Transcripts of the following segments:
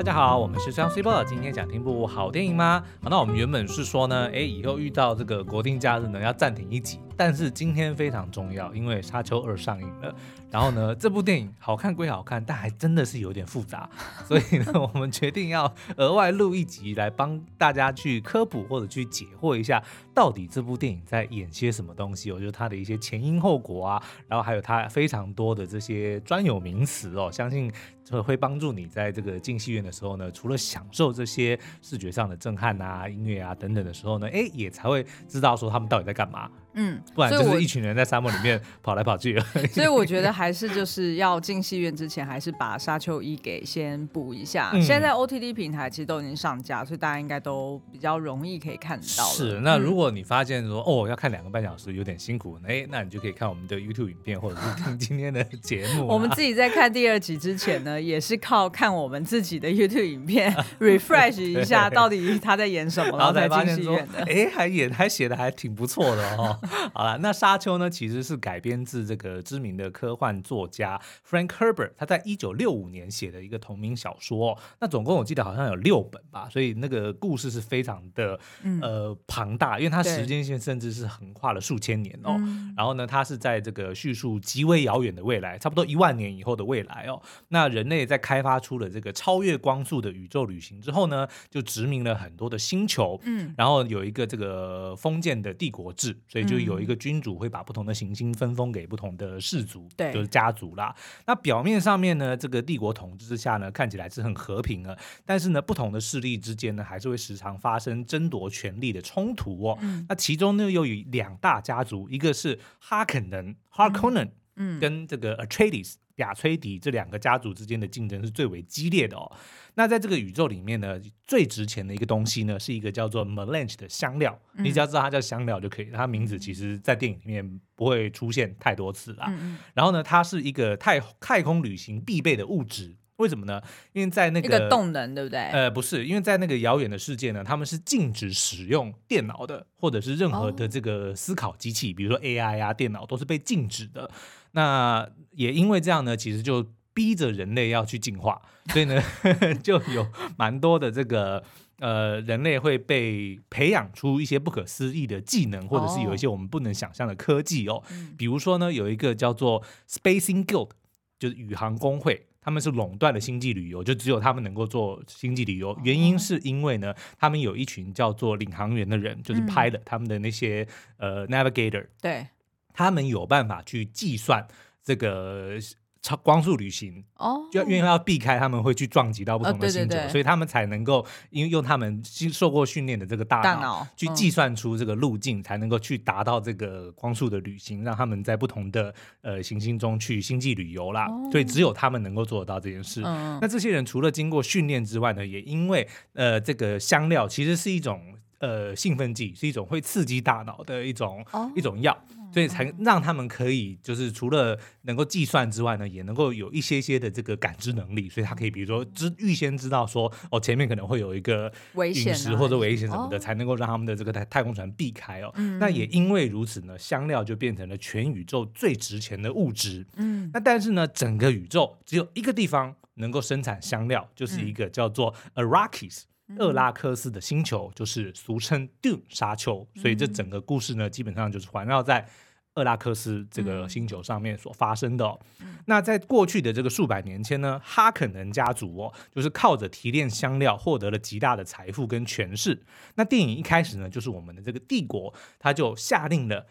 大家好，我们是双 C Boy，今天想听部好电影吗？好，那我们原本是说呢，哎，以后遇到这个国定假日呢，要暂停一集。但是今天非常重要，因为《沙丘二》上映了。然后呢，这部电影好看归好看，但还真的是有点复杂，所以呢，我们决定要额外录一集来帮大家去科普或者去解惑一下，到底这部电影在演些什么东西。我觉得它的一些前因后果啊，然后还有它非常多的这些专有名词哦，相信会会帮助你在这个进戏院的时候呢，除了享受这些视觉上的震撼啊、音乐啊等等的时候呢，哎，也才会知道说他们到底在干嘛。嗯，不然就是一群人在沙漠里面 跑来跑去而已。所以我觉得还是就是要进戏院之前，还是把《沙丘一》给先补一下。嗯、现在 OTT 平台其实都已经上架，所以大家应该都比较容易可以看到。是，那如果你发现说、嗯、哦要看两个半小时有点辛苦，哎，那你就可以看我们的 YouTube 影片，或者是听 今天的节目。我们自己在看第二集之前呢，也是靠看我们自己的 YouTube 影片 refresh 一下到底他在演什么，然后才进戏院的。哎，还演还写的还挺不错的哦。好了，那。沙丘呢，其实是改编自这个知名的科幻作家 Frank Herbert，他在一九六五年写的一个同名小说。那总共我记得好像有六本吧，所以那个故事是非常的呃庞大，因为它时间线甚至是横跨了数千年哦。然后呢，它是在这个叙述极为遥远的未来，差不多一万年以后的未来哦。那人类在开发出了这个超越光速的宇宙旅行之后呢，就殖民了很多的星球，嗯，然后有一个这个封建的帝国制，所以就有一个君主。会把不同的行星分封给不同的氏族，对，就是家族啦。那表面上面呢，这个帝国统治之下呢，看起来是很和平啊。但是呢，不同的势力之间呢，还是会时常发生争夺权力的冲突哦。嗯、那其中呢，又有两大家族，一个是哈肯能 （Harkonnen），嗯，跟这个 Atreides。亚崔迪这两个家族之间的竞争是最为激烈的哦。那在这个宇宙里面呢，最值钱的一个东西呢，是一个叫做 melange 的香料。嗯、你只要知道它叫香料就可以。它名字其实，在电影里面不会出现太多次啦。嗯、然后呢，它是一个太太空旅行必备的物质。为什么呢？因为在那个动能，对不对？呃，不是，因为在那个遥远的世界呢，他们是禁止使用电脑的，或者是任何的这个思考机器，哦、比如说 AI 啊，电脑都是被禁止的。那也因为这样呢，其实就逼着人类要去进化，所以呢，就有蛮多的这个呃人类会被培养出一些不可思议的技能，或者是有一些我们不能想象的科技哦。哦比如说呢，有一个叫做 Spacing Guild，就是宇航工会。他们是垄断了星际旅游，就只有他们能够做星际旅游。原因是因为呢，他们有一群叫做领航员的人，就是 pilot，、嗯、他们的那些呃 navigator，对，他们有办法去计算这个超光速旅行哦，就因为要避开他们会去撞击到不同的星球，哦、对对对，所以他们才能够因为用他们受过训练的这个大脑，大脑去计算出这个路径，嗯、才能够去达到这个光速的旅行，让他们在不同的呃行星中去星际旅游啦。哦、所以只有他们能够做得到这件事。嗯、那这些人除了经过训练之外呢，也因为呃这个香料其实是一种呃兴奋剂，是一种会刺激大脑的一种、哦、一种药。所以才让他们可以，就是除了能够计算之外呢，也能够有一些些的这个感知能力。所以他可以，比如说知预先知道说，哦，前面可能会有一个陨石或者危险什么的，才能够让他们的这个太太空船避开哦。那也因为如此呢，香料就变成了全宇宙最值钱的物质。嗯，那但是呢，整个宇宙只有一个地方能够生产香料，就是一个叫做 Arrakis。厄拉克斯的星球就是俗称 Dune 沙丘，所以这整个故事呢，基本上就是环绕在厄拉克斯这个星球上面所发生的哦。那在过去的这个数百年间呢，哈肯人家族哦，就是靠着提炼香料获得了极大的财富跟权势。那电影一开始呢，就是我们的这个帝国，他就下令了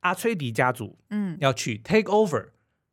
阿崔迪家族，嗯，要去 take over。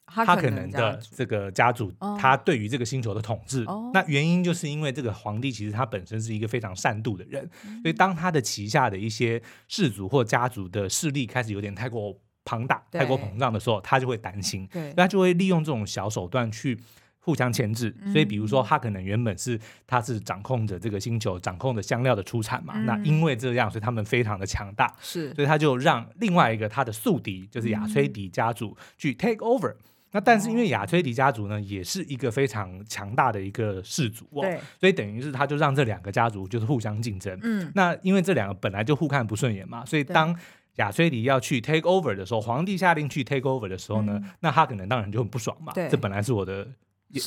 哈肯能的这个家族，他对于这个星球的统治，那原因就是因为这个皇帝其实他本身是一个非常善妒的人，所以当他的旗下的一些氏族或家族的势力开始有点太过庞大、太过膨胀的时候，他就会担心，他就会利用这种小手段去互相牵制。所以比如说，他可能原本是他是掌控着这个星球、掌控着香料的出产嘛，那因为这样，所以他们非常的强大，是，所以他就让另外一个他的宿敌，就是亚崔迪家族去 take over。那但是因为亚崔迪家族呢，也是一个非常强大的一个氏族哦，对，所以等于是他就让这两个家族就是互相竞争。嗯，那因为这两个本来就互看不顺眼嘛，所以当亚崔迪要去 take over 的时候，皇帝下令去 take over 的时候呢，嗯、那他可能当然就很不爽嘛。这本来是我的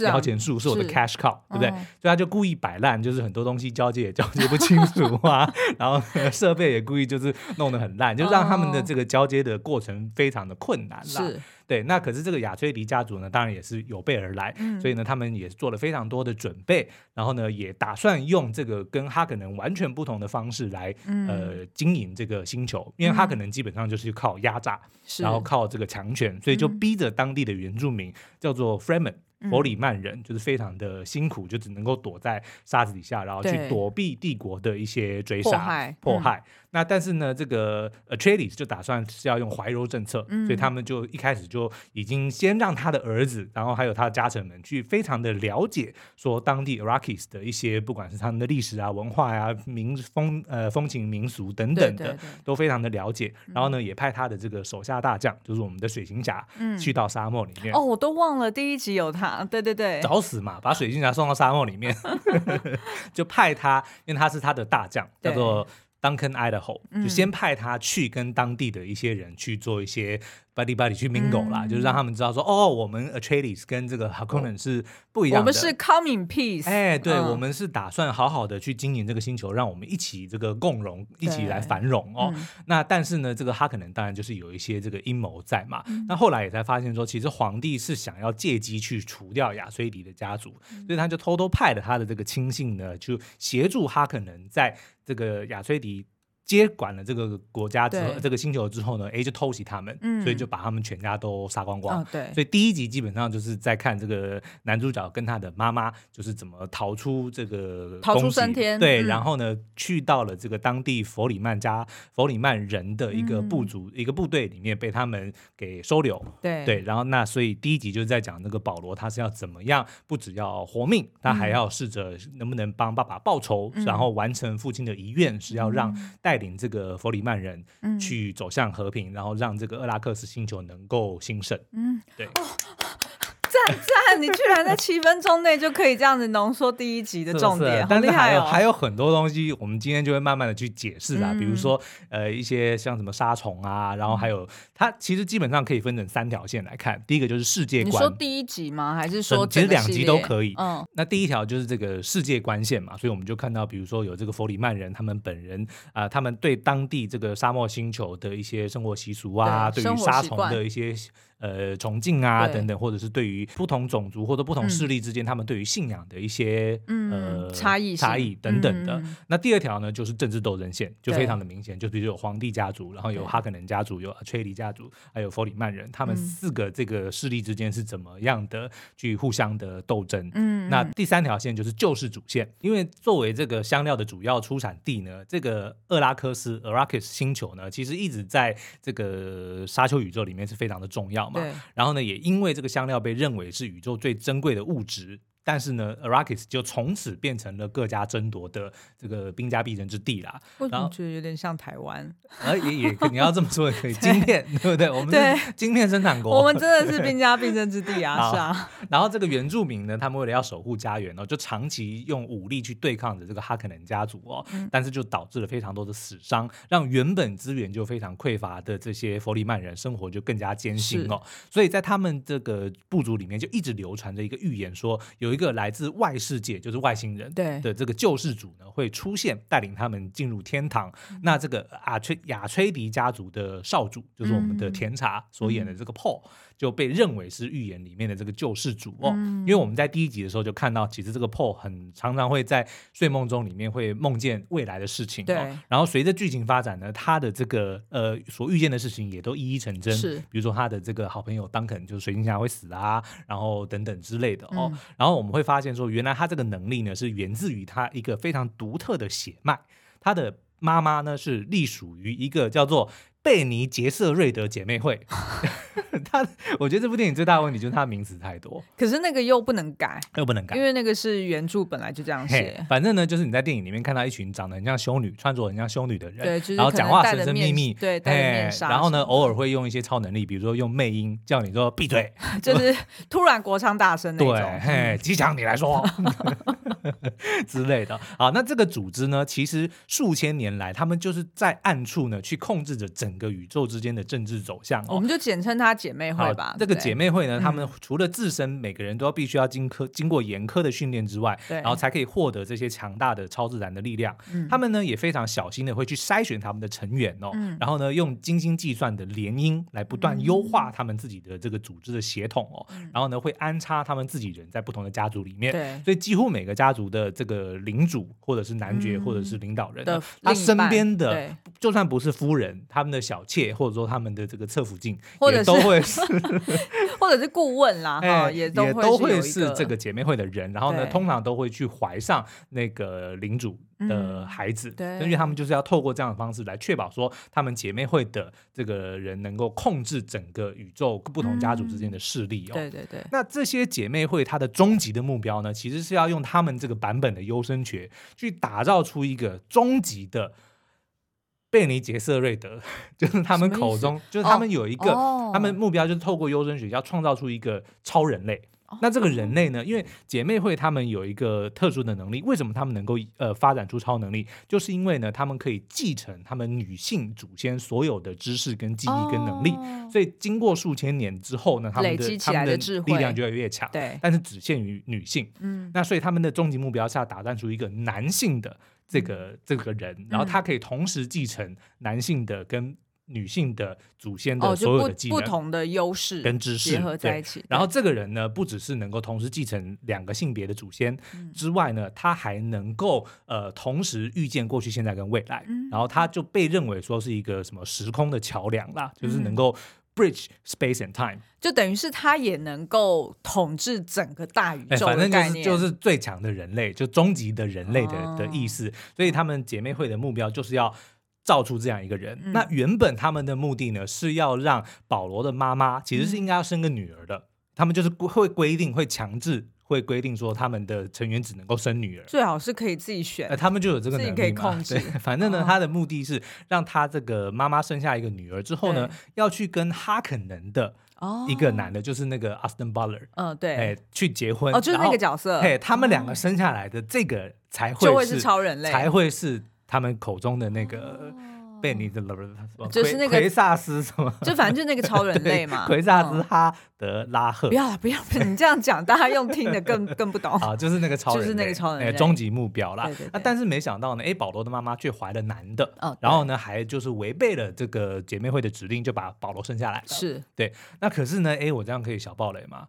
摇钱树是我的 cash cow，对不对？所以他就故意摆烂，就是很多东西交接也交接不清楚啊，然后设备也故意就是弄得很烂，就让他们的这个交接的过程非常的困难啦。对，那可是这个亚崔迪家族呢，当然也是有备而来，嗯、所以呢，他们也做了非常多的准备，然后呢，也打算用这个跟哈可能完全不同的方式来、嗯、呃经营这个星球，因为哈可能基本上就是靠压榨，嗯、然后靠这个强权，所以就逼着当地的原住民叫做 Fremen。弗里曼人就是非常的辛苦，就只能够躲在沙子底下，然后去躲避帝国的一些追杀迫害。那但是呢，这个 Atreides 就打算是要用怀柔政策，所以他们就一开始就已经先让他的儿子，然后还有他的家臣们去非常的了解说当地 Arrakis 的一些不管是他们的历史啊、文化呀、民风呃风情民俗等等的，都非常的了解。然后呢，也派他的这个手下大将，就是我们的水行侠，去到沙漠里面。哦，我都忘了第一集有他。啊，对对对，找死嘛！把水晶侠送到沙漠里面，就派他，因为他是他的大将，叫做 Duncan Idaho，就先派他去跟当地的一些人去做一些。Buddy buddy 去 mingle 啦，嗯、就是让他们知道说，哦，我们 Atreides 跟这个 Harkonnen 是不一样的。我们是 come in peace。哎，对，嗯、我们是打算好好的去经营这个星球，让我们一起这个共荣，一起来繁荣哦。嗯、那但是呢，这个哈可能当然就是有一些这个阴谋在嘛。嗯、那后来也才发现说，其实皇帝是想要借机去除掉亚崔迪的家族，嗯、所以他就偷偷派了他的这个亲信呢，就协助哈可能在这个亚崔迪。接管了这个国家之后，这个星球之后呢，哎，就偷袭他们，嗯、所以就把他们全家都杀光光。哦、对，所以第一集基本上就是在看这个男主角跟他的妈妈，就是怎么逃出这个逃出升天。对，嗯、然后呢，去到了这个当地佛里曼家佛里曼人的一个部族、嗯、一个部队里面，被他们给收留。对对，然后那所以第一集就是在讲那个保罗他是要怎么样，不只要活命，他还要试着能不能帮爸爸报仇，嗯、然后完成父亲的遗愿，是要让带。带领这个弗里曼人去走向和平，嗯、然后让这个厄拉克斯星球能够兴盛。嗯，对。哦赞赞！你居然在七分钟内就可以这样子浓缩第一集的重点，是是，但是还有还有很多东西，我们今天就会慢慢的去解释啦。嗯、比如说，呃，一些像什么杀虫啊，然后还有它其实基本上可以分成三条线来看。第一个就是世界观，你说第一集吗？还是说其实两集都可以？嗯，那第一条就是这个世界观线嘛，所以我们就看到，比如说有这个弗里曼人他们本人啊、呃，他们对当地这个沙漠星球的一些生活习俗啊，对，对于杀虫的一些。呃，崇敬啊，等等，或者是对于不同种族或者不同势力之间，他们对于信仰的一些呃差异差异等等的。那第二条呢，就是政治斗争线，就非常的明显，就比如有皇帝家族，然后有哈肯能家族，有阿崔里家族，还有佛里曼人，他们四个这个势力之间是怎么样的去互相的斗争。嗯，那第三条线就是救世主线，因为作为这个香料的主要出产地呢，这个厄拉克斯 Arrakis 星球呢，其实一直在这个沙丘宇宙里面是非常的重要。对，然后呢，也因为这个香料被认为是宇宙最珍贵的物质。但是呢，Arrakis 就从此变成了各家争夺的这个兵家必争之地啦。我怎么觉得有点像台湾？呃，也也你要这么说也可以。晶片对不对？我们是晶片生产国，我们真的是兵家必争之地啊！是啊。然后这个原住民呢，他们为了要守护家园哦，就长期用武力去对抗着这个哈肯能家族哦。但是就导致了非常多的死伤，让原本资源就非常匮乏的这些弗里曼人生活就更加艰辛哦。所以在他们这个部族里面，就一直流传着一个预言，说有。有一个来自外世界，就是外星人对的这个救世主呢，会出现，带领他们进入天堂。那这个阿崔亚崔迪家族的少主，就是我们的甜茶所演的这个 Paul。就被认为是预言里面的这个救世主哦，嗯、因为我们在第一集的时候就看到，其实这个 Paul 很常常会在睡梦中里面会梦见未来的事情，对。然后随着剧情发展呢，他的这个呃所遇见的事情也都一一成真，是。比如说他的这个好朋友 Duncan 就是水晶侠会死啊，然后等等之类的哦。嗯、然后我们会发现说，原来他这个能力呢是源自于他一个非常独特的血脉，他的妈妈呢是隶属于一个叫做。贝尼杰瑟瑞德姐妹会，他我觉得这部电影最大的问题就是他的名词太多，可是那个又不能改，又不能改，因为那个是原著本来就这样写。反正呢，就是你在电影里面看到一群长得很像修女、穿着很像修女的人，对，就是、然后讲话神神秘秘，对，戴面纱，然后呢，偶尔会用一些超能力，比如说用魅音叫你说闭嘴，就是突然国昌大声那种。对，嘿，机场你来说。之类的。好，那这个组织呢，其实数千年来，他们就是在暗处呢，去控制着整个宇宙之间的政治走向。我们就简称它姐妹会吧。这个姐妹会呢，他们除了自身每个人都要必须要经科经过严苛的训练之外，然后才可以获得这些强大的超自然的力量。他们呢也非常小心的会去筛选他们的成员哦，然后呢用精心计算的联姻来不断优化他们自己的这个组织的血统哦，然后呢会安插他们自己人在不同的家族里面。对，所以几乎每个家族的这个领主或者是男爵或者是领导人，他身边的就算不是夫人，他们的小妾或者说他们的这个侧福晋，也都会是，或者是顾问啦，哈，也都会是这个姐妹会的人。然后呢，通常都会去怀上那个领主的孩子，对，因为他们就是要透过这样的方式来确保说，他们姐妹会的这个人能够控制整个宇宙不同家族之间的势力哦。对对对。那这些姐妹会它的终极的目标呢，其实是要用他们这个版本的优生学去打造出一个终极的贝尼杰瑟瑞德，就是他们口中，就是他们有一个，他们目标就是透过优生学校创造出一个超人类。那这个人类呢？因为姐妹会他们有一个特殊的能力，为什么他们能够呃发展出超能力？就是因为呢，他们可以继承他们女性祖先所有的知识跟记忆跟能力，哦、所以经过数千年之后呢，他们的他们的力量就会越来越强。对，但是只限于女性。嗯，那所以他们的终极目标是要打造出一个男性的这个、嗯、这个人，然后他可以同时继承男性的跟。女性的祖先的所有的技能、哦、不，不同的优势跟知识结合在一起，然后这个人呢，不只是能够同时继承两个性别的祖先之外呢，他还能够呃同时预见过去、现在跟未来，嗯、然后他就被认为说是一个什么时空的桥梁啦，就是能够 bridge space and time，就等于是他也能够统治整个大宇宙的概念，反正就是就是最强的人类，就终极的人类的、哦、的意思。所以他们姐妹会的目标就是要。造出这样一个人，嗯、那原本他们的目的呢，是要让保罗的妈妈其实是应该要生个女儿的，嗯、他们就是会规定，会强制，会规定说他们的成员只能够生女儿，最好是可以自己选，呃、他们就有这个能力嘛，可以控制。反正呢，哦、他的目的是让他这个妈妈生下一个女儿之后呢，要去跟哈肯能的一个男的，哦、就是那个 Austin Butler，嗯，对，哎，去结婚，哦，就是那个角色，嘿，他们两个生下来的这个才会是，就会是超人类，才会是。他们口中的那个贝尼的，就是那个奎萨斯什么，就反正就那个超人类嘛。奎萨斯哈德拉赫，不要不要，你这样讲，大家用听的更更不懂。啊，就是那个超人，就是那个超人，终极目标啦。那但是没想到呢，哎，保罗的妈妈却怀了男的，然后呢，还就是违背了这个姐妹会的指令，就把保罗生下来了。是对，那可是呢，哎，我这样可以小暴雷吗？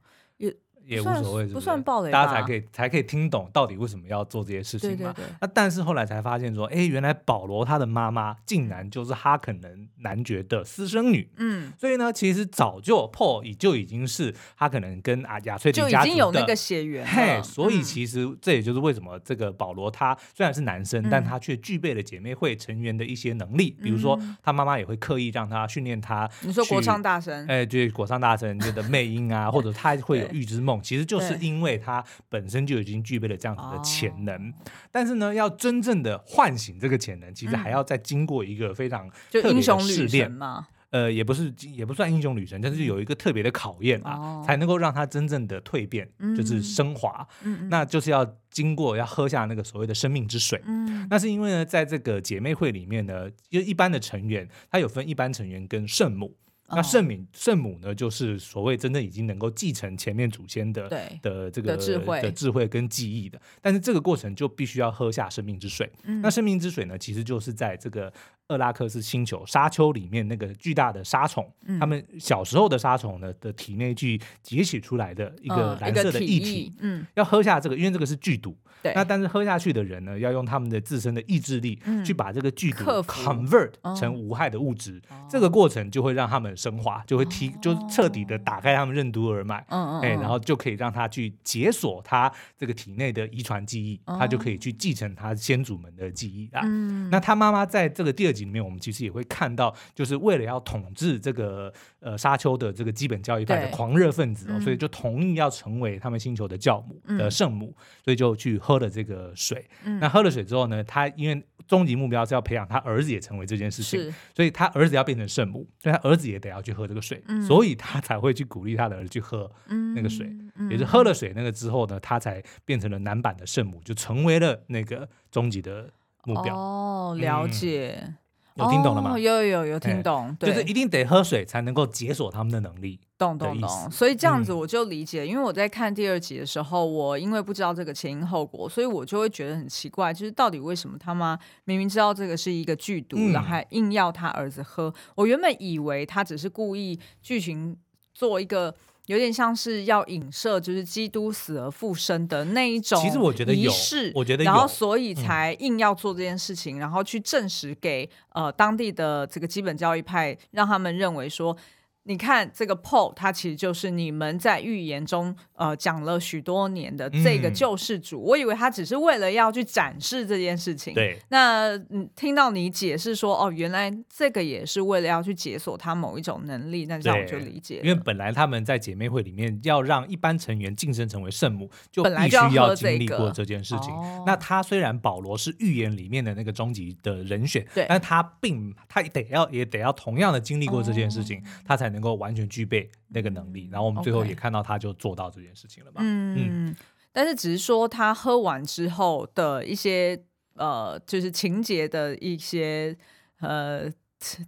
也无所谓，不算暴雷，大家才可以才可以听懂到底为什么要做这些事情嘛。那但是后来才发现说，哎，原来保罗他的妈妈竟然就是哈肯能男爵的私生女。嗯，所以呢，其实早就 Paul 已就已经是哈肯能跟啊亚翠迪就已经有那个血缘。嘿，所以其实这也就是为什么这个保罗他虽然是男生，但他却具备了姐妹会成员的一些能力，比如说他妈妈也会刻意让他训练他。你说国唱大神？哎，对，国唱大神，觉得魅音啊，或者他会有预知梦。其实就是因为他本身就已经具备了这样子的潜能，哦、但是呢，要真正的唤醒这个潜能，其实还要再经过一个非常特别的试炼嘛。呃，也不是，也不算英雄女神，但是有一个特别的考验啊，哦、才能够让他真正的蜕变，嗯、就是升华。嗯、那就是要经过要喝下那个所谓的生命之水。嗯、那是因为呢，在这个姐妹会里面呢，因为一般的成员，他有分一般成员跟圣母。那圣母圣母呢，就是所谓真正已经能够继承前面祖先的的这个的智慧。的智慧跟记忆的，但是这个过程就必须要喝下生命之水。嗯、那生命之水呢，其实就是在这个。厄拉克斯星球沙丘里面那个巨大的沙虫，嗯、他们小时候的沙虫呢的体内去截取出来的一个蓝色的液体，嗯，要喝下这个，因为这个是剧毒，对。那但是喝下去的人呢，要用他们的自身的意志力去把这个剧毒 convert 成无害的物质，哦、这个过程就会让他们升华，就会提，就彻底的打开他们任督二脉，哎，然后就可以让他去解锁他这个体内的遗传记忆，他就可以去继承他先祖们的记忆啊。嗯、那他妈妈在这个第二集里面，我们其实也会看到，就是为了要统治这个呃沙丘的这个基本教育派的狂热分子哦，所以就同意要成为他们星球的教母的圣母，所以就去喝了这个水。那喝了水之后呢，他因为终极目标是要培养他儿子也成为这件事情，所以他儿子要变成圣母，所以他儿子也得要去喝这个水，嗯、所以他才会去鼓励他的儿子去喝那个水，嗯、也是喝了水那个之后呢，他才变成了男版的圣母，就成为了那个终极的目标。哦，了解。嗯有听懂了吗？哦、有有有有听懂，就是一定得喝水才能够解锁他们的能力。懂懂懂，所以这样子我就理解，嗯、因为我在看第二集的时候，我因为不知道这个前因后果，所以我就会觉得很奇怪，就是到底为什么他妈明明知道这个是一个剧毒，嗯、然后还硬要他儿子喝？我原本以为他只是故意剧情做一个。有点像是要影射，就是基督死而复生的那一种仪式，其实我觉得有，我觉得有，然后所以才硬要做这件事情，嗯、然后去证实给呃当地的这个基本教义派，让他们认为说。你看这个 Paul，他其实就是你们在预言中呃讲了许多年的这个救世主。嗯、我以为他只是为了要去展示这件事情。对。那嗯，听到你解释说哦，原来这个也是为了要去解锁他某一种能力，那这样我就理解。因为本来他们在姐妹会里面要让一般成员晋升成为圣母，就必须要经历过这件事情。哦、那他虽然保罗是预言里面的那个终极的人选，对，但他并他得要也得要同样的经历过这件事情，哦、他才能够完全具备那个能力，然后我们最后也看到他就做到这件事情了嘛。嗯，嗯，但是只是说他喝完之后的一些呃，就是情节的一些呃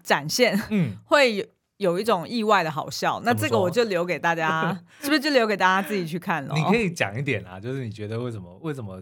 展现，嗯，会有有一种意外的好笑。那这个我就留给大家，是不是就留给大家自己去看了？你可以讲一点啊，就是你觉得为什么为什么？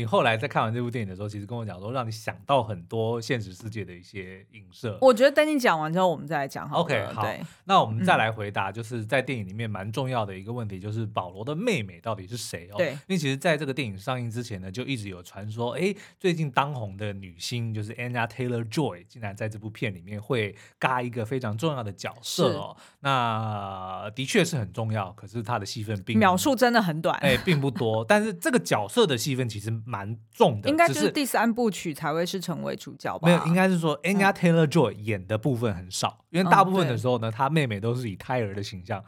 你后来在看完这部电影的时候，其实跟我讲说，让你想到很多现实世界的一些影射。我觉得等你讲完之后，我们再来讲。OK，好，那我们再来回答，就是在电影里面蛮重要的一个问题，就是保罗的妹妹到底是谁哦？对，因为其实在这个电影上映之前呢，就一直有传说，哎，最近当红的女星就是 Anna Taylor-Joy，竟然在这部片里面会嘎一个非常重要的角色哦。那的确是很重要，可是她的戏份并描述真的很短，哎，并不多。但是这个角色的戏份其实。蛮重的，应该就是第三部曲才会是成为主角吧？没有，应该是说 Anya Taylor-Joy 演的部分很少，因为大部分的时候呢，她妹妹都是以胎儿的形象。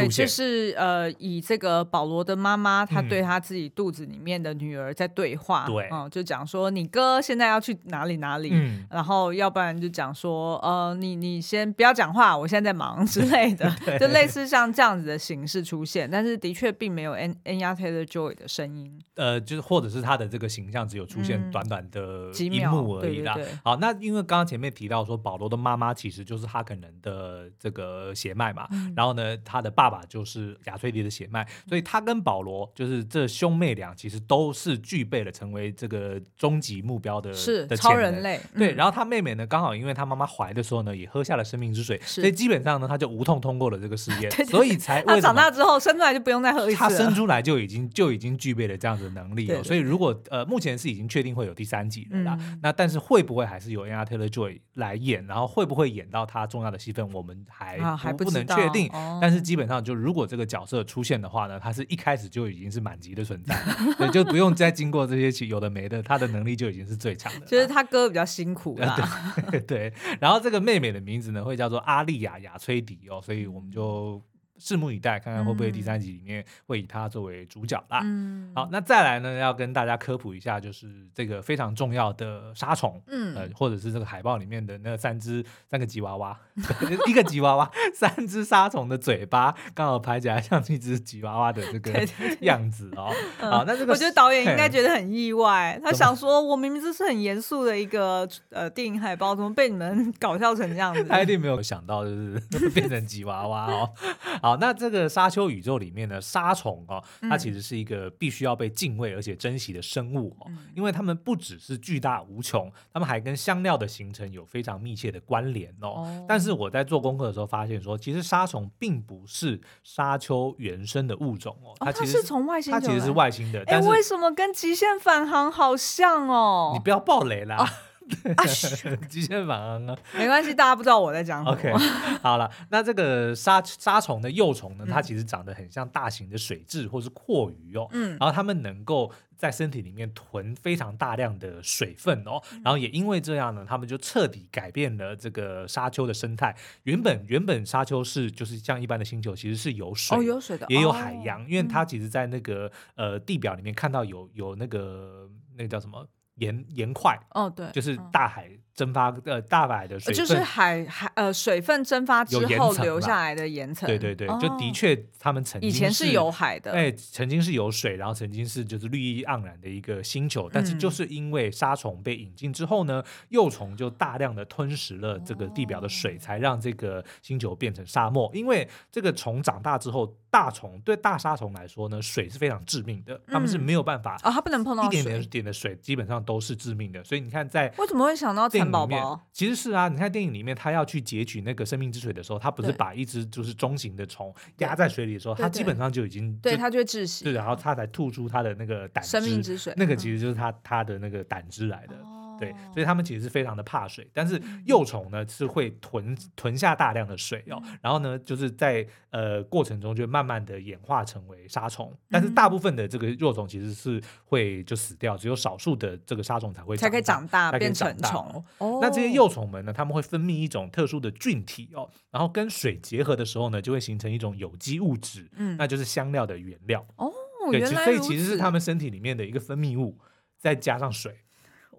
对，就是呃，以这个保罗的妈妈，她对她自己肚子里面的女儿在对话，对、嗯，就讲说你哥现在要去哪里哪里，嗯、然后要不然就讲说呃，你你先不要讲话，我现在在忙之类的，对。就类似像这样子的形式出现，但是的确并没有 N Nya Taylor-Joy 的声音，呃，就是或者是他的这个形象只有出现短短的几幕而已啦。好，那因为刚刚前面提到说保罗的妈妈其实就是哈肯人的这个血脉嘛，嗯、然后呢，他的爸。爸爸就是亚崔迪的血脉，所以他跟保罗就是这兄妹俩，其实都是具备了成为这个终极目标的，是的超人类。对，然后他妹妹呢，刚好因为他妈妈怀的时候呢，也喝下了生命之水，所以基本上呢，他就无痛通过了这个试验，所以才他长大之后生出来就不用再喝一次，他生出来就已经就已经具备了这样子的能力了。所以如果呃，目前是已经确定会有第三集了啦，那但是会不会还是由 Anya Taylor-Joy 来演，然后会不会演到他重要的戏份，我们还还不能确定。但是基本上就如果这个。角色出现的话呢，他是一开始就已经是满级的存在，对，就不用再经过这些有的没的，他的能力就已经是最强的。就是他哥比较辛苦啦，对，对。然后这个妹妹的名字呢，会叫做阿丽亚雅崔迪哦，所以我们就。拭目以待，看看会不会第三集里面会以他作为主角啦。嗯、好，那再来呢，要跟大家科普一下，就是这个非常重要的杀虫，嗯，呃，或者是这个海报里面的那三只三个吉娃娃，一个吉娃娃，三只杀虫的嘴巴刚好拍起来像一只吉娃娃的这个 样子哦。好，那这个我觉得导演应该觉得很意外，他想说，我明明这是很严肃的一个呃电影海报，怎么被你们 搞笑成这样子？他一定没有想到，就是变成吉娃娃哦。好，那这个沙丘宇宙里面呢，沙虫哦，它其实是一个必须要被敬畏而且珍惜的生物哦，因为它们不只是巨大无穷，它们还跟香料的形成有非常密切的关联哦。但是我在做功课的时候发现说，其实沙虫并不是沙丘原生的物种哦，它其实是从外星，它其实是外星的。但是为什么跟极限返航好像哦？你不要暴雷啦。啊，极限返航啊，没关系，大家不知道我在讲什么。OK，好了，那这个沙沙虫的幼虫呢，它其实长得很像大型的水蛭或是阔鱼哦。嗯，然后它们能够在身体里面囤非常大量的水分哦，然后也因为这样呢，它们就彻底改变了这个沙丘的生态。原本原本沙丘是就是像一般的星球，其实是有水，哦，有水的，也有海洋，因为它其实在那个呃地表里面看到有有那个那个叫什么？盐盐块哦，对，就是大海。蒸发呃，大海的水分就是海海呃，水分蒸发之后留下来的岩层。对对对，哦、就的确他们曾经以前是有海的，哎，曾经是有水，然后曾经是就是绿意盎然的一个星球，但是就是因为沙虫被引进之后呢，嗯、幼虫就大量的吞食了这个地表的水，哦、才让这个星球变成沙漠。因为这个虫长大之后，大虫对大沙虫来说呢，水是非常致命的，他们是没有办法啊，它、不能碰到一点点点的水，基本上都是致命的。所以你看，在为什么会想到蚕宝宝？其实是啊，你看电影里面，他要去截取那个生命之水的时候，他不是把一只就是中型的虫压在水里的时候，他基本上就已经对他就会窒息，对，然后他才吐出他的那个胆汁，生命之水，那个其实就是他他的那个胆汁来的。对，所以他们其实是非常的怕水，但是幼虫呢是会囤囤下大量的水哦，然后呢就是在呃过程中就慢慢的演化成为沙虫，但是大部分的这个幼虫其实是会就死掉，只有少数的这个沙虫才会才可以长大变成虫。那这些幼虫们呢，他们会分泌一种特殊的菌体哦，然后跟水结合的时候呢，就会形成一种有机物质，嗯，那就是香料的原料哦。对，所以其实是他们身体里面的一个分泌物，再加上水。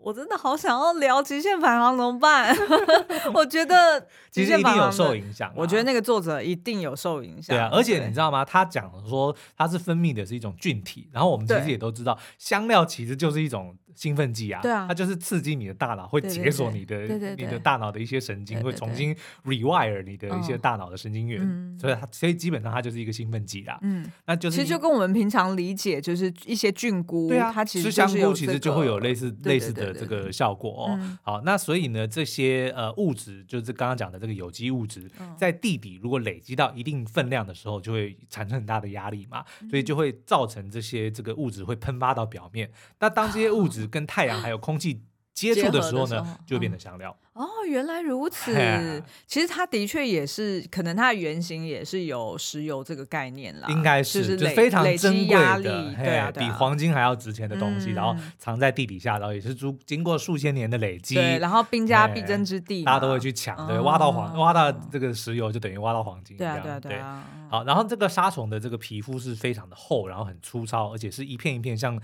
我真的好想要聊极限反航怎么办？我觉得 极限一定有受影响。我觉得那个作者一定有受影响。对啊，而且你知道吗？他讲说它是分泌的是一种菌体，然后我们其实也都知道，香料其实就是一种。兴奋剂啊，对啊，它就是刺激你的大脑，会解锁你的你的大脑的一些神经，会重新 rewire 你的一些大脑的神经元，所以它所以基本上它就是一个兴奋剂啦。嗯，那就是其实就跟我们平常理解就是一些菌菇，对啊，它其实吃香菇其实就会有类似类似的这个效果哦。好，那所以呢，这些呃物质就是刚刚讲的这个有机物质，在地底如果累积到一定分量的时候，就会产生很大的压力嘛，所以就会造成这些这个物质会喷发到表面。那当这些物质跟太阳还有空气接触的时候呢，候就会变成香料。哦，原来如此。其实它的确也是，可能它的原型也是有石油这个概念啦。应该是，就非常珍贵的，对啊，比黄金还要值钱的东西，然后藏在地底下，然后也是经经过数千年的累积。对，然后兵家必争之地，大家都会去抢。对，挖到黄，挖到这个石油就等于挖到黄金。对啊，对啊，对啊。好，然后这个沙虫的这个皮肤是非常的厚，然后很粗糙，而且是一片一片像。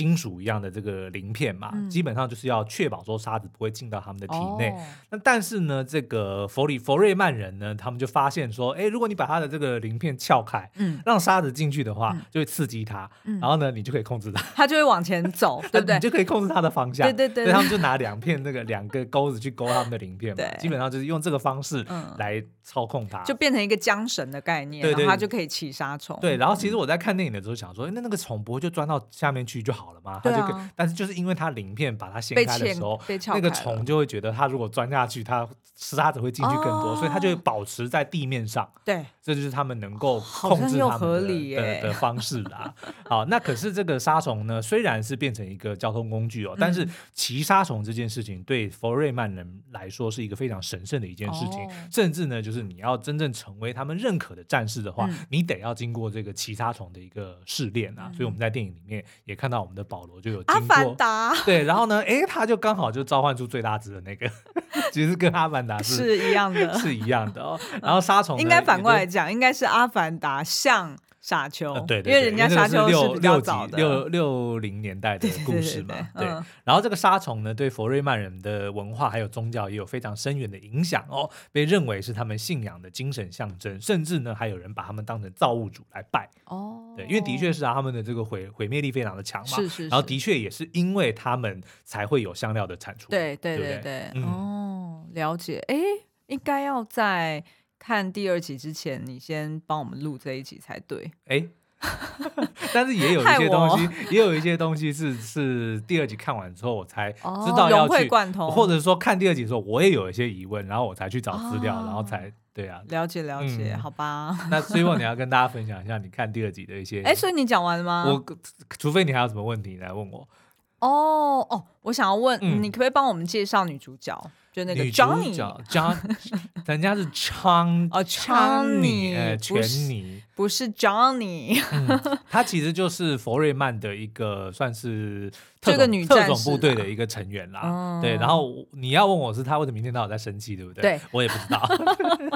金属一样的这个鳞片嘛，嗯、基本上就是要确保说沙子不会进到他们的体内。哦、那但是呢，这个佛里佛瑞曼人呢，他们就发现说，哎，如果你把它的这个鳞片撬开，嗯，让沙子进去的话，嗯、就会刺激它，嗯、然后呢，你就可以控制它，它就会往前走，对不对？你就可以控制它的方向。对对对，对。所以他们就拿两片那个两个钩子去勾他们的鳞片嘛，基本上就是用这个方式来操控它，就变成一个缰绳的概念，对。然后它就可以起沙虫。对，然后其实我在看电影的时候想说，那那个虫不会就钻到下面去就好了吗？它就可以。但是就是因为它鳞片把它掀开的时候，那个虫就会觉得它如果钻下去，它沙子会进去更多，所以它就会保持在地面上。对，这就是他们能够控制它们的的方式啦。好，那可是这个杀虫呢，虽然是变成一个交通工具哦，但是骑杀虫这件事情对佛瑞曼人来说是一个非常神圣的一件事情，甚至呢，就是你要真正成为他们认可的战士的话，你得要经过这个骑杀虫的一个试炼啊。所以我们在电影里面也看到我们的保罗就有。阿凡达对，然后呢，哎，他就刚好就召唤出最大只的那个，其实跟阿凡达是，是一样的，是一样的哦。然后杀虫应该反过来讲，应该是阿凡达像沙丘，对对，因为人家沙丘是比较早的，六六零年代的故事嘛。对，然后这个沙虫呢，对佛瑞曼人的文化还有宗教也有非常深远的影响哦，被认为是他们信仰的精神象征，甚至呢，还有人把他们当成造物主来拜哦。对，因为的确是啊，他们的这个毁毁灭力非常的强嘛，是是。然后的确也是因为他们才会有香料的产出。对对对对，哦，了解。哎，应该要在。看第二集之前，你先帮我们录这一集才对。哎，但是也有一些东西，也有一些东西是是第二集看完之后我才知道要去，哦、或者说看第二集的时候我也有一些疑问，然后我才去找资料，哦、然后才对啊。了解了解，嗯、好吧。那最后你要跟大家分享一下你看第二集的一些。哎，所以你讲完了吗？我除非你还有什么问题来问我。哦哦，我想要问，嗯、你可不可以帮我们介绍女主角？就那个 Johnny，John，人家是 昌哦，昌妮，全妮，不不是 Johnny，嗯、他其实就是佛瑞曼的一个算是这个女特种部队的一个成员啦。嗯、对，然后你要问我是他为什么明天到晚在生气，对不对？对，我也不知道。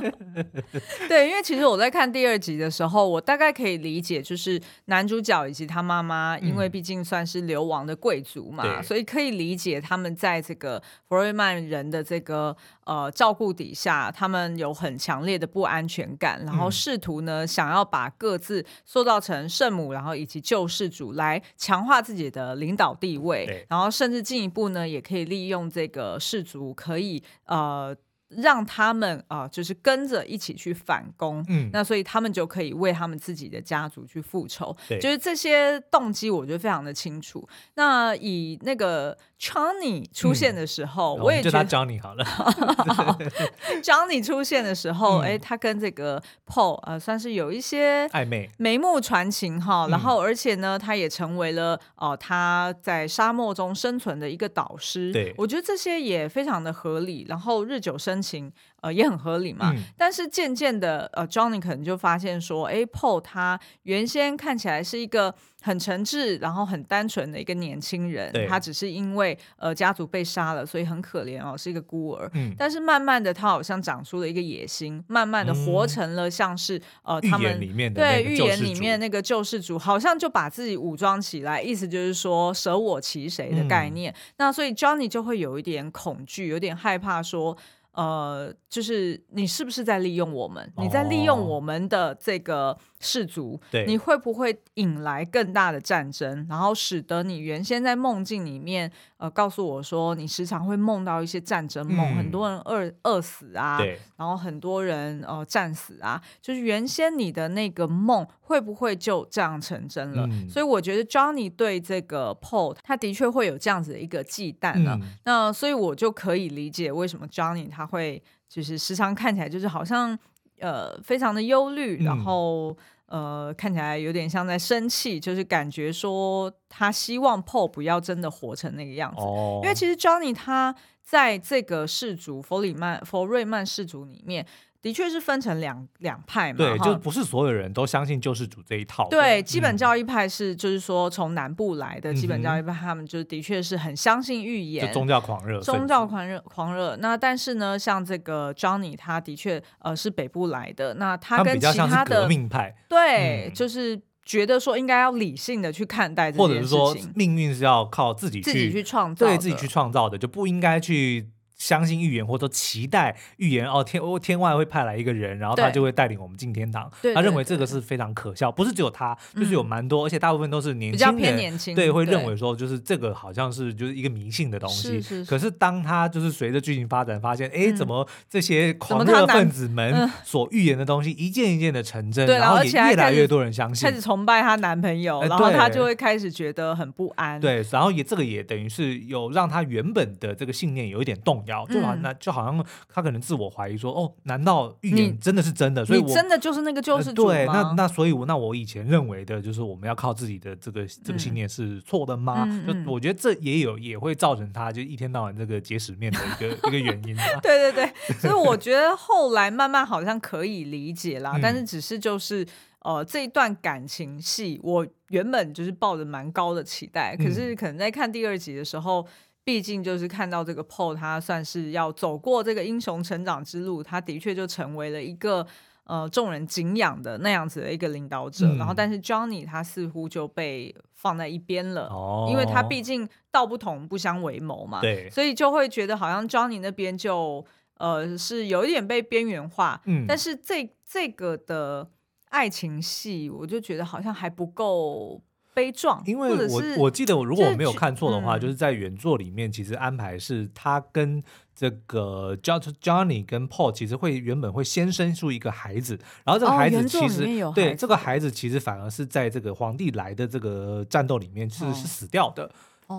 对，因为其实我在看第二集的时候，我大概可以理解，就是男主角以及他妈妈，因为毕竟算是流亡的贵族嘛，嗯、所以可以理解他们在这个佛瑞曼人的这个呃照顾底下，他们有很强烈的不安全感，然后试图呢想要把各自塑造成圣母，然后以及救世主来强化自己的领导地位，然后甚至进一步呢也可以利用这个氏族可以呃。让他们啊、呃，就是跟着一起去反攻，嗯，那所以他们就可以为他们自己的家族去复仇，对就是这些动机，我觉得非常的清楚。那以那个。Johnny 出现的时候，嗯、我也觉得他 Johnny 好了。Johnny 出现的时候，哎、嗯，他跟这个 Paul 呃，算是有一些暧昧、眉目传情哈。然后，而且呢，他也成为了哦、呃，他在沙漠中生存的一个导师。对，我觉得这些也非常的合理。然后日久生情。呃，也很合理嘛。嗯、但是渐渐的，呃，Johnny 可能就发现说，哎，Paul 他原先看起来是一个很诚挚，然后很单纯的一个年轻人。他只是因为呃家族被杀了，所以很可怜哦，是一个孤儿。嗯、但是慢慢的，他好像长出了一个野心，慢慢的活成了像是、嗯、呃他们里面对预言里面那个救世主，好像就把自己武装起来，意思就是说舍我其谁的概念。嗯、那所以 Johnny 就会有一点恐惧，有点害怕说。呃，就是你是不是在利用我们？你在利用我们的这个氏族，对，你会不会引来更大的战争？然后使得你原先在梦境里面，呃，告诉我说你时常会梦到一些战争梦，嗯、很多人饿饿死啊，然后很多人呃战死啊，就是原先你的那个梦会不会就这样成真了？嗯、所以我觉得 Johnny 对这个 Paul，他的确会有这样子的一个忌惮了。嗯、那所以我就可以理解为什么 Johnny 他会就是时常看起来就是好像呃非常的忧虑，嗯、然后呃看起来有点像在生气，就是感觉说他希望 Paul 不要真的活成那个样子，哦、因为其实 Johnny 他在这个氏族佛里曼佛瑞曼氏族里面。的确是分成两两派嘛，对，就不是所有人都相信救世主这一套。对，基本教义派是就是说从南部来的基本教义派，他们就的确是很相信预言，宗教狂热，宗教狂热狂热。那但是呢，像这个 Johnny，他的确呃是北部来的，那他跟其他的革命派，对，就是觉得说应该要理性的去看待这件事情，或者是说命运是要靠自己自己去创造，对自己去创造的，就不应该去。相信预言，或者说期待预言哦，天哦，天外会派来一个人，然后他就会带领我们进天堂。他认为这个是非常可笑，不是只有他，就是有蛮多，而且大部分都是年轻人，对，会认为说就是这个好像是就是一个迷信的东西。是可是当他就是随着剧情发展，发现哎，怎么这些狂热分子们所预言的东西一件一件的成真，然后也越来越多人相信，开始崇拜她男朋友，然后他就会开始觉得很不安。对，然后也这个也等于是有让他原本的这个信念有一点动摇。就好，那就好像他可能自我怀疑说：“哦，难道预言真的是真的？所以我真的就是那个救世主吗？对，那那所以，我那我以前认为的就是我们要靠自己的这个这个信念是错的吗？就我觉得这也有也会造成他就一天到晚这个结石面的一个 一个原因。对对对，所以我觉得后来慢慢好像可以理解啦，但是只是就是呃这一段感情戏，我原本就是抱着蛮高的期待，可是可能在看第二集的时候。毕竟就是看到这个 Paul，他算是要走过这个英雄成长之路，他的确就成为了一个呃众人敬仰的那样子的一个领导者。嗯、然后，但是 Johnny 他似乎就被放在一边了，哦、因为他毕竟道不同不相为谋嘛，对，所以就会觉得好像 Johnny 那边就呃是有一点被边缘化。嗯，但是这这个的爱情戏，我就觉得好像还不够。悲壮，因为我我记得，如果我没有看错的话，就是在原作里面，其实安排是他跟这个 Johnny 跟 Paul 其实会原本会先生出一个孩子，然后这个孩子其实对这个孩子其实反而是在这个皇帝来的这个战斗里面是是死掉的。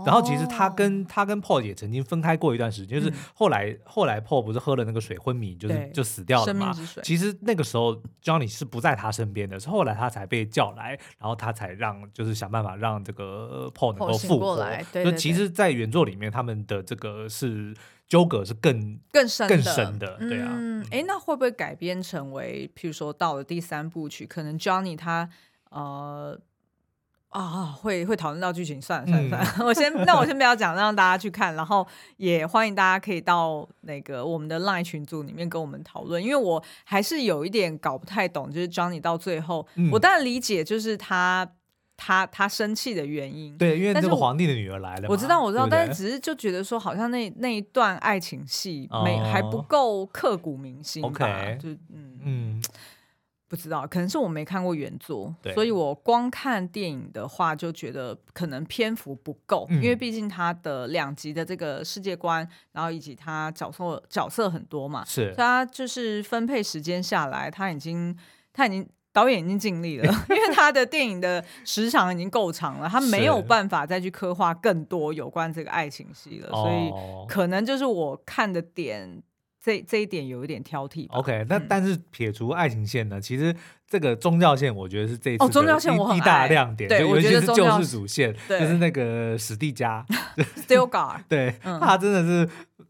然后其实他跟他跟 Paul 也曾经分开过一段时间，就是后来后来 Paul 不是喝了那个水昏迷，就是就死掉了嘛。其实那个时候 Johnny 是不在他身边的，是后来他才被叫来，然后他才让就是想办法让这个 Paul 能够复活。就其实，在原作里面，他们的这个是纠葛是更更深更深的，对啊。嗯，哎，那会不会改编成为，譬如说到了第三部曲，可能 Johnny 他呃。啊，会会讨论到剧情，算了算了算了，嗯、我先那我先不要讲，让大家去看，然后也欢迎大家可以到那个我们的 LINE 群组里面跟我们讨论，因为我还是有一点搞不太懂，就是 Johnny 到最后，嗯、我当然理解就是他他他生气的原因，对，因为那个皇帝的女儿来了，我知道我知道，但是只是就觉得说好像那那一段爱情戏没、哦、还不够刻骨铭心吧就嗯嗯。嗯不知道，可能是我没看过原作，所以我光看电影的话，就觉得可能篇幅不够，嗯、因为毕竟他的两集的这个世界观，然后以及他角色角色很多嘛，是他就是分配时间下来，他已经他已经导演已经尽力了，因为他的电影的时长已经够长了，他没有办法再去刻画更多有关这个爱情戏了，所以可能就是我看的点。这这一点有一点挑剔。OK，那但是撇除爱情线呢？其实这个宗教线，我觉得是这一次哦，宗教线我很一大亮点。对，尤其是救世主线，就是那个史蒂加，Stilgar，对，他真的是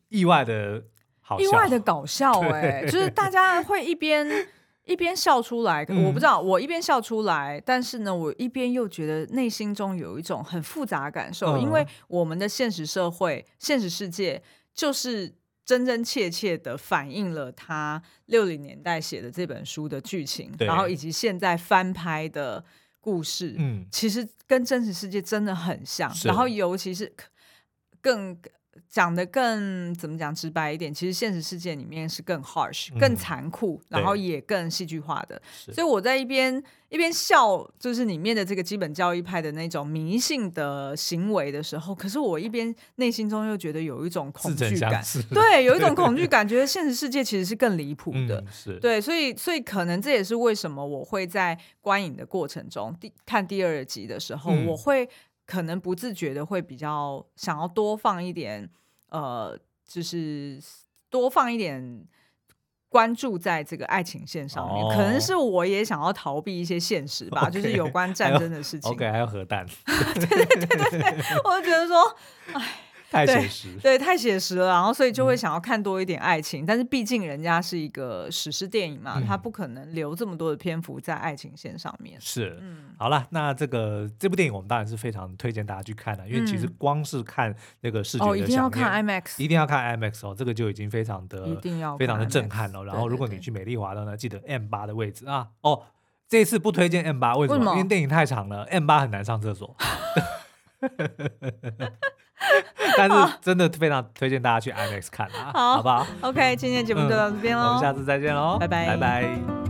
意外的好笑，意外的搞笑 哎，就是大家会一边一边笑出来，我不知道我一边笑出来，但是呢，我一边又觉得内心中有一种很复杂的感受，因为我们的现实社会、现实世界就是。真真切切的反映了他六零年代写的这本书的剧情，然后以及现在翻拍的故事，嗯，其实跟真实世界真的很像，然后尤其是更。讲的更怎么讲直白一点，其实现实世界里面是更 harsh、嗯、更残酷，然后也更戏剧化的。所以我在一边一边笑，就是里面的这个基本教义派的那种迷信的行为的时候，可是我一边内心中又觉得有一种恐惧感，对，有一种恐惧感，觉得现实世界其实是更离谱的。嗯、对，所以所以可能这也是为什么我会在观影的过程中，第看第二集的时候，嗯、我会。可能不自觉的会比较想要多放一点，呃，就是多放一点关注在这个爱情线上面。哦、可能是我也想要逃避一些现实吧，Okay 就是有关战争的事情。OK，还有核弹。对对对对对，我就觉得说，哎。太写实对，对，太写实了，然后所以就会想要看多一点爱情，嗯、但是毕竟人家是一个史诗电影嘛，他、嗯、不可能留这么多的篇幅在爱情线上面。是，嗯，好了，那这个这部电影我们当然是非常推荐大家去看的，因为其实光是看那个视觉哦，一定要看 IMAX，一定要看 IMAX 哦，这个就已经非常的一定要非常的震撼了。然后如果你去美丽华的呢，记得 M 八的位置啊。哦，这次不推荐 M 八，为什么？为什么？因为电影太长了，M 八很难上厕所。但是真的非常推荐大家去 IMAX 看啊，好，好不好？OK，今天节目就到这边喽，我们下次再见喽，拜拜，拜拜。